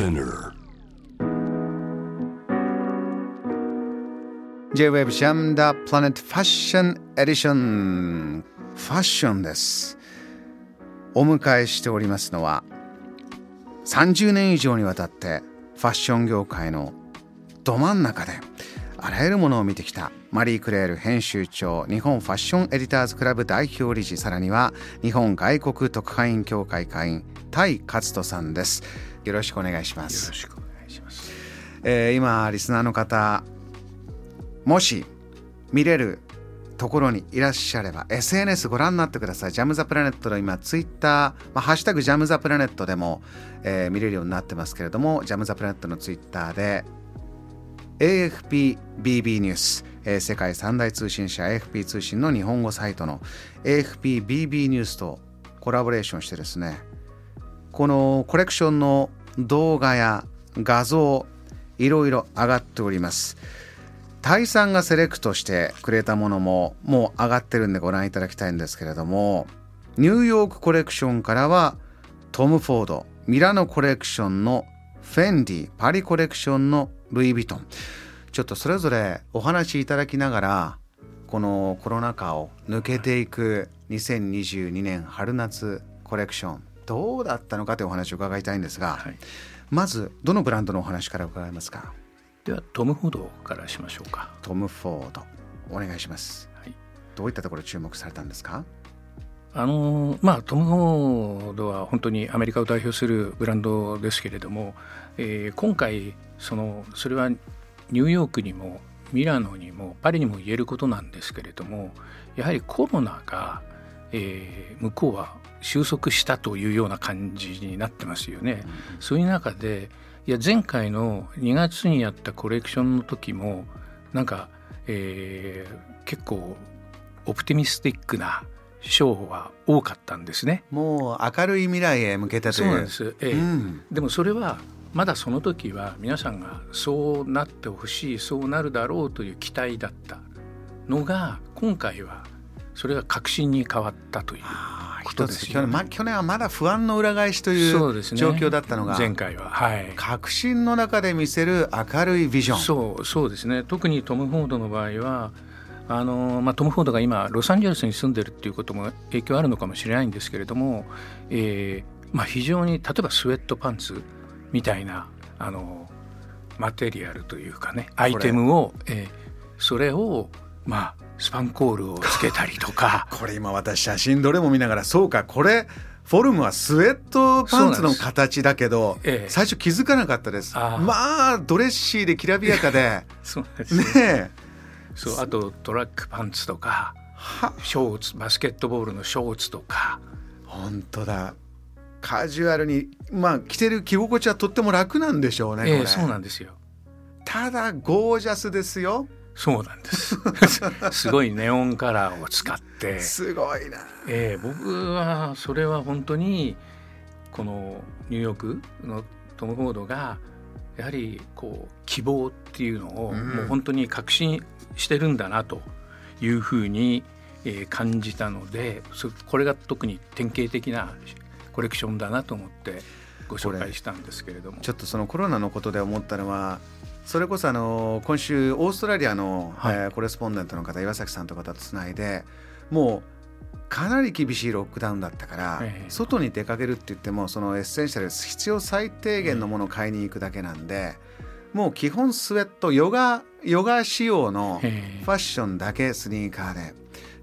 Spinner. J-Wave ジャムダプラネットファッションエディションファッションです.お迎えしておりますのは30年以上にわたってファッション業界のど真ん中であらゆるものを見てきたマリー・クレール編集長日本ファッションエディターズクラブ代表理事さらには日本外国特派員協会会員タイ勝人さんです。よろしくお願いします。よろしくお願いします。えー今リスナーの方もし見れるところにいらっしゃれば SNS ご覧になってください。ジャム・ザ・プラネットの今ツイッター、まあ、ハッシュタグジャム・ザ・プラネットでも、えー見れるようになってますけれどもジャム・ザ・プラネットのツイッターで AFPBB ニュース、えー世界三大通信社 AFP 通信の日本語サイトの AFPBB ニュースとコラボレーションしてですねこのコレクションの動画や画像いろいろ上がっております。タイさんがセレクトしてくれたものももう上がってるんでご覧いただきたいんですけれどもニューヨークコレクションからはトム・フォードミラノコレクションのフェンディパリコレクションのルイ・ヴィトン。ちょっとそれぞれお話しいただきながらこのコロナ禍を抜けていく2022年春夏コレクションどうだったのかというお話を伺いたいんですが、はい。まずどのブランドのお話から伺いますか？ではトム・フォードからしましょうか。トム・フォードお願いしますはい。どういったところ注目されたんですか？あのーまあトム・フォードは本当にアメリカを代表するブランドですけれども、えー今回そのそれはニューヨークにもミラノにもパリにも言えることなんですけれどもやはりコロナが、えー向こうは収束したというような感じになってますよね。そういう中でいや前回の2月にやったコレクションの時もなんか、えー結構オプティミスティックなショーは多かったんですね。もう明るい未来へ向けてというそうなんです、ええうんでもそれはまだその時は皆さんがそうなってほしいそうなるだろうという期待だったのが今回はそれが確信に変わったということですよね。ま、去年はまだ不安の裏返しという状況だったのが、前回は。はい。確信の中で見せる明るいビジョン。そうそうですね。特にトム・フォードの場合はあの、まあ、トム・フォードが今ロサンゼルスに住んでるっていうことも影響あるのかもしれないんですけれども、えーまあ、非常に例えばスウェットパンツみたいなあのマテリアルというかねアイテムを、えーそれをまあスパンコールをつけたりとか。これ今私写真どれも見ながらそうかこれフォルムはスウェットパンツの形だけど、ええ。最初気づかなかったです。まあドレッシーできらびやかで。そうですねえ。そうあとトラックパンツとかはショーツバスケットボールのショーツとか。本当だ。カジュアルにまあ着てる着心地はとっても楽なんでしょうね、ええそうなんですよ。ただゴージャスですよそうなんです。すごいネオンカラーを使って、すごいなえー僕はそれは本当にこのニューヨークのトム・フォードがやはりこう希望っていうのをうんもう本当に確信してるんだなというふうに、えー感じたのでそこれが特に典型的なコレクションだなと思ってご紹介したんですけれども。ちょっとそのコロナのことで思ったのはそれこそあの今週オーストラリアの、はい。えー correspondent の方岩崎さんとかとつないでもうかなり厳しいロックダウンだったから、ええ。外に出かけるって言ってもその essential 必要最低限のものを買いに行くだけなんで、もう基本スウェットヨガヨガ仕様のえーファッションだけスニーカーでっ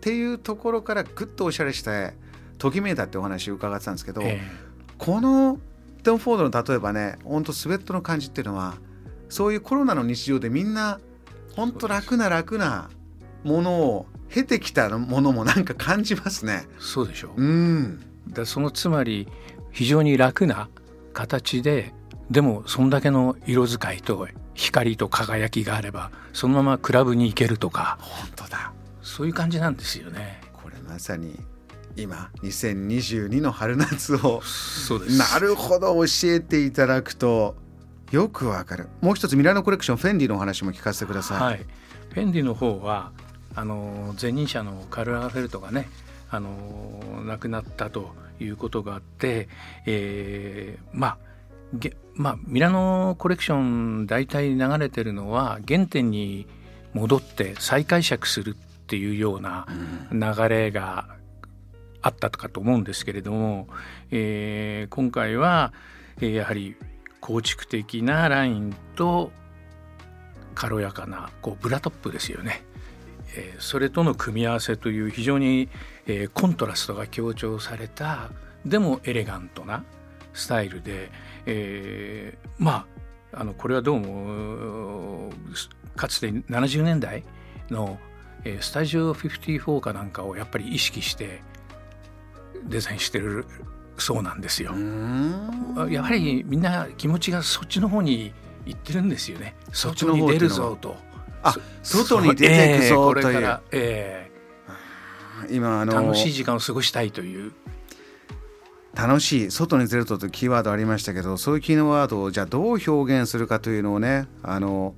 ていうところからぐっとおしゃれしてときめいたってお話伺ってたんですけど、えこのトム・フォードの例えばねほんとスウェットの感じっていうのはそういうコロナの日常でみんなほんと楽な楽なものを経てきたものもなんか感じますね。ーそうでしょう。うんだそのつまり非常に楽な形ででもそんだけの色使いと光と輝きがあればそのままクラブに行けるとか本当だそういう感じなんですよね。これまさに今2022の春夏をなるほど教えていただくとよくわかる。もう一つミラノコレクションフェンディのお話も聞かせてください、はい、フェンディの方はあの前任者のカル・ラーフェルトがねあの亡くなったということがあって、えーまあまあ、ミラノコレクション大体流れてるのは原点に戻って再解釈するっていうような流れがあったとかと思うんですけれども、えー、今回は、えー、やはり構築的なラインと軽やかなこうブラトップですよね、えー、それとの組み合わせという非常に、えー、コントラストが強調されたでもエレガントなスタイルで、えー、まああのこれはどうもかつて70年代の、えー、スタジオ54かなんかをやっぱり意識してデザインしてるそうなんですよ。やはりみんな気持ちがそっちの方に行ってるんですよね。外に出るぞと。あ、外に出ていくぞという。えー、えー、今あの楽しい時間を過ごしたいという。楽しい外に出るとというキーワードありましたけどそういうキーワードをじゃあどう表現するかというのをねあの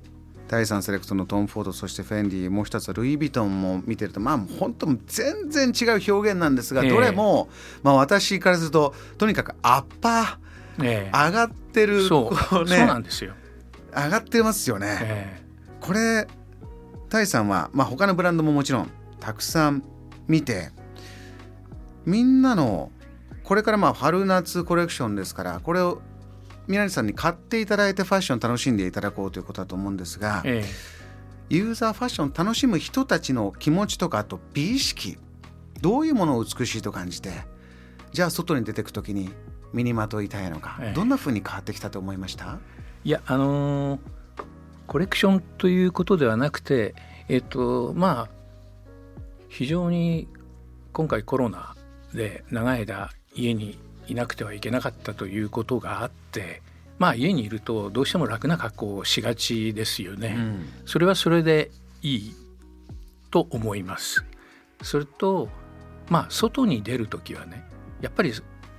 第3セレクトのトム・フォードそしてフェンディもう一つはルイ・ヴィトンも見てるとまあ本当全然違う表現なんですが、どれも、まあ、私からするととにかくアッパー、上がってるそう。そうなんですよ。上がってますよね、これタイさんは、まあ、他のブランドももちろんたくさん見てみんなのこれからまあ春夏コレクションですからこれを宮根さんに買っていただいてファッション楽しんでいただこうということだと思うんですが、ええ、ユーザーファッション楽しむ人たちの気持ちとかあと美意識どういうものを美しいと感じてじゃあ外に出てく時に身にまといたいのか、ええ、どんなふうに変わってきたと思いました？いやあのー、コレクションということではなくてえっとまあ非常に今回コロナで長い間家にいなくてはいけなかったということがあってまあ家にいるとどうしても楽な格好をしがちですよね、うん、それはそれでいいと思います。それとまあ外に出る時はねやっぱり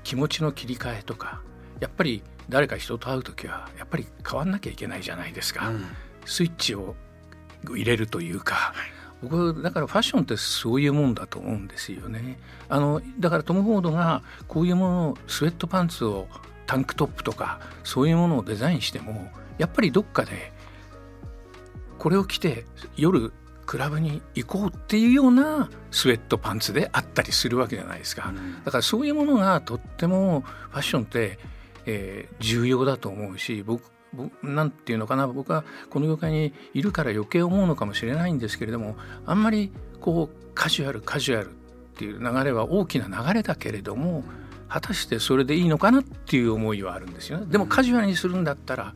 気持ちの切り替えとかやっぱり誰か人と会う時はやっぱり変わんなきゃいけないじゃないですか、うん、スイッチを入れるというか、はい僕だからファッションってそういうもんだと思うんですよね。あのだからトム・フォードがこういうものをスウェットパンツをタンクトップとかそういうものをデザインしてもやっぱりどっかでこれを着て夜クラブに行こうっていうようなスウェットパンツであったりするわけじゃないですか。だからそういうものがとってもファッションって、えー、重要だと思うし僕なんていうのかな僕はこの業界にいるから余計思うのかもしれないんですけれどもあんまりこうカジュアルカジュアルっていう流れは大きな流れだけれども果たしてそれでいいのかなっていう思いはあるんですよね。でもカジュアルにするんだったら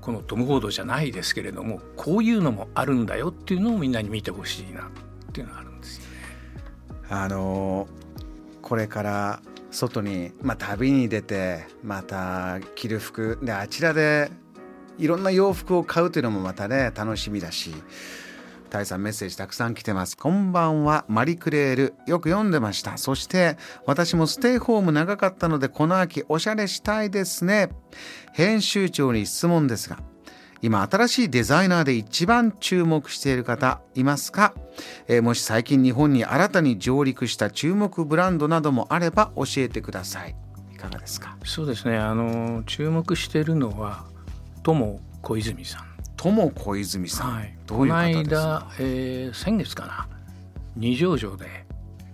このトム・フォードじゃないですけれどもこういうのもあるんだよっていうのをみんなに見てほしいなっていうのがあるんですよね。あのこれから外に、まあ、旅に出てまた着る服であちらでいろんな洋服を買うというのもまたね楽しみだしタイさんメッセージたくさん来てます。こんばんは。マリクレール。よく読んでました。そして私もステイホーム長かったのでこの秋おしゃれしたいですね。編集長に質問ですが今新しいデザイナーで一番注目している方いますか、えー、もし最近日本に新たに上陸した注目ブランドなどもあれば教えてください。いかがですか？そうですね。あの注目しているのは友小泉さん。友小泉さん、はい、どういう方ですか？この間、えー、先月かな？二条城で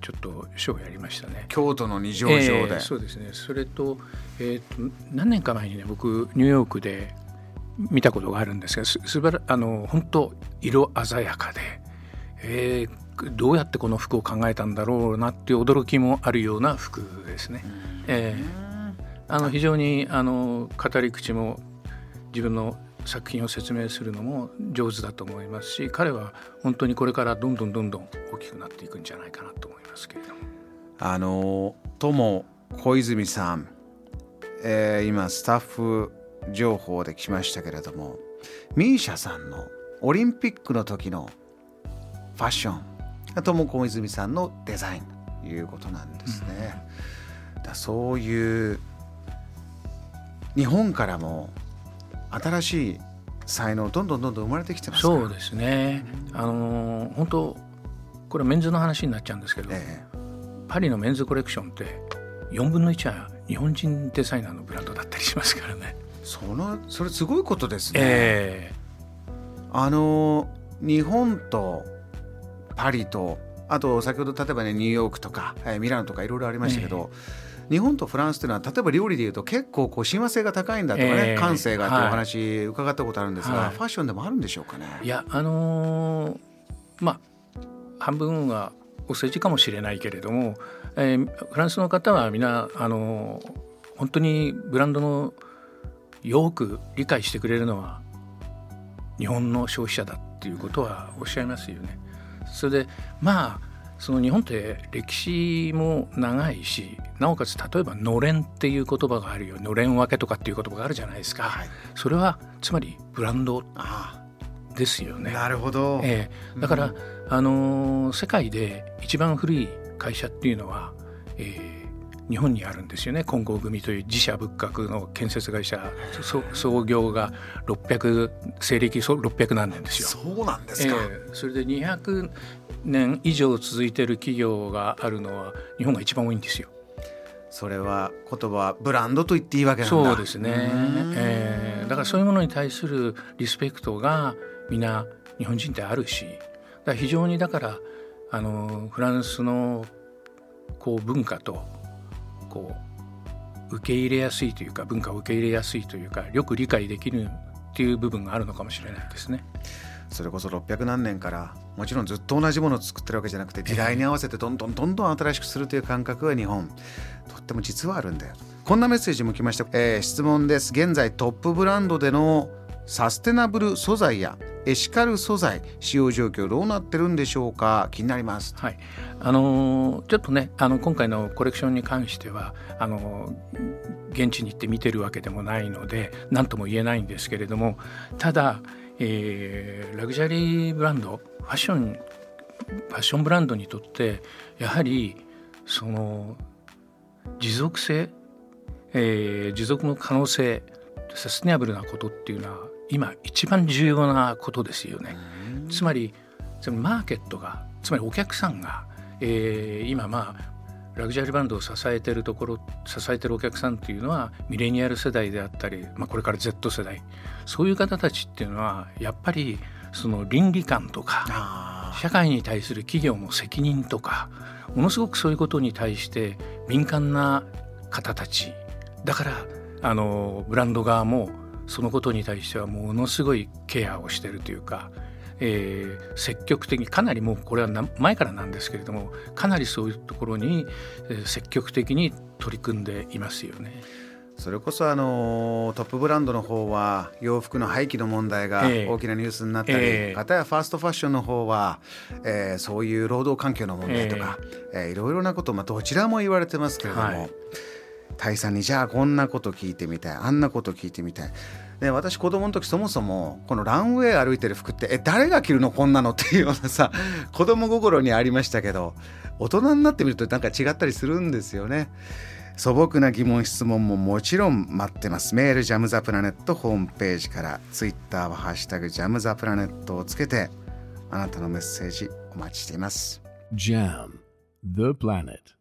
ちょっとショーをやりましたね。京都の二条城で、えー、そうですね。それと,、えーと何年か前にね僕ニューヨークで見たことがあるんですがすすばらあの本当色鮮やかで、えー、どうやってこの服を考えたんだろうなっていう驚きもあるような服ですね。えー、あの非常にあの語り口も自分の作品を説明するのも上手だと思いますし彼は本当にこれからどんどんどんどん大きくなっていくんじゃないかなと思いますけれども。あの友小泉さん、えー、今スタッフ情報で来ましたけれどもミーシャさんのオリンピックの時のファッションが友小泉さんのデザインということなんですね。うん、だそういう日本からも新しい才能どんどんどんどん生まれてきてますそうですね。あの本当これメンズの話になっちゃうんですけど、ええ、パリのメンズコレクションって4分の1は日本人デザイナーのブランドだったりしますからね。そのそれすごいことですね。えあの日本とパリとあと先ほど例えばねニューヨークとか、えーミラノとかいろいろありましたけど、日本とフランスっていうのは例えば料理でいうと結構こう親和性が高いんだとかね、ええ。感性がっていうはい。お話伺ったことあるんですが、はい。ファッションでもあるんでしょうかね？いやあのーまあ半分はお世辞かもしれないけれども、えーフランスの方はみんなあのー本当にブランドのよく理解してくれるのは日本の消費者だっていうことはおっしゃいますよね。それでまあその日本って歴史も長いしなおかつ例えばのれんっていう言葉があるよのれん分けとかっていう言葉があるじゃないですか、はいそれはつまりブランドあですよね。あなるほど。ええだから、あのー世界で一番古い会社っていうのは、えー日本にあるんですよね金剛組という自社仏閣の建設会社そ創業が600西暦そう600何年ですよ。そうなんですか。ええそれで200年以上続いてる企業があるのは日本が一番多いんですよ。それは言葉はブランドと言っていいわけなんだ。そうですね、えーだからそういうものに対するリスペクトが皆日本人ってあるしだ非常にだからあのフランスのこう文化とこう受け入れやすいというか文化を受け入れやすいというかよく理解できるっていう部分があるのかもしれないですね。それこそ600何年からもちろんずっと同じものを作ってるわけじゃなくて時代に合わせてどんどんどんどん新しくするという感覚が日本。とっても実はあるんだよ。こんなメッセージも来ました、えー質問です。現在トップブランドでのサステナブル素材やエシカル素材使用状況どうなってるんでしょうか？気になります。はい、あのちょっとねあの今回のコレクションに関してはあの現地に行って見てるわけでもないので何とも言えないんですけれどもただ、えーラグジュアリーブランドファッションファッションブランドにとってやはりその持続性、えー持続の可能性サステナブルなことっていうのは今一番重要なことですよね。つまりマーケットがつまりお客さんが、えー今まあラグジュアリーバンドを支えてるところ支えてるお客さんっていうのはミレニアル世代であったり、まあ、これから Z 世代。そういう方たちっていうのはやっぱりその倫理観とかあ社会に対する企業の責任とかものすごくそういうことに対して敏感な方たち。だからあのブランド側もそのことに対してはものすごいケアをしてるというか、えー積極的にかなりもうこれはな前からなんですけれどもかなりそういうところに、えー積極的に取り組んでいますよね。それこそあのトップブランドの方は洋服の廃棄の問題がええ。大きなニュースになったり、ええ。片やファーストファッションの方は、えーそういう労働環境の問題とか、えーいろいろなこと、まあ、どちらも言われてますけれども、はいタイさんにじゃあこんなこと聞いてみたいあんなこと聞いてみたい。で私子供の時そもそもこのランウェイ歩いてる服ってえ誰が着るのこんなの？っていうようなさ子供心にありましたけど大人になってみるとなんか違ったりするんですよね。素朴な疑問質問ももちろん待ってますメールジャムザプラネットホームページからツイッターはハッシュタグジャムザプラネットをつけてあなたのメッセージお待ちしています Jam, the planet.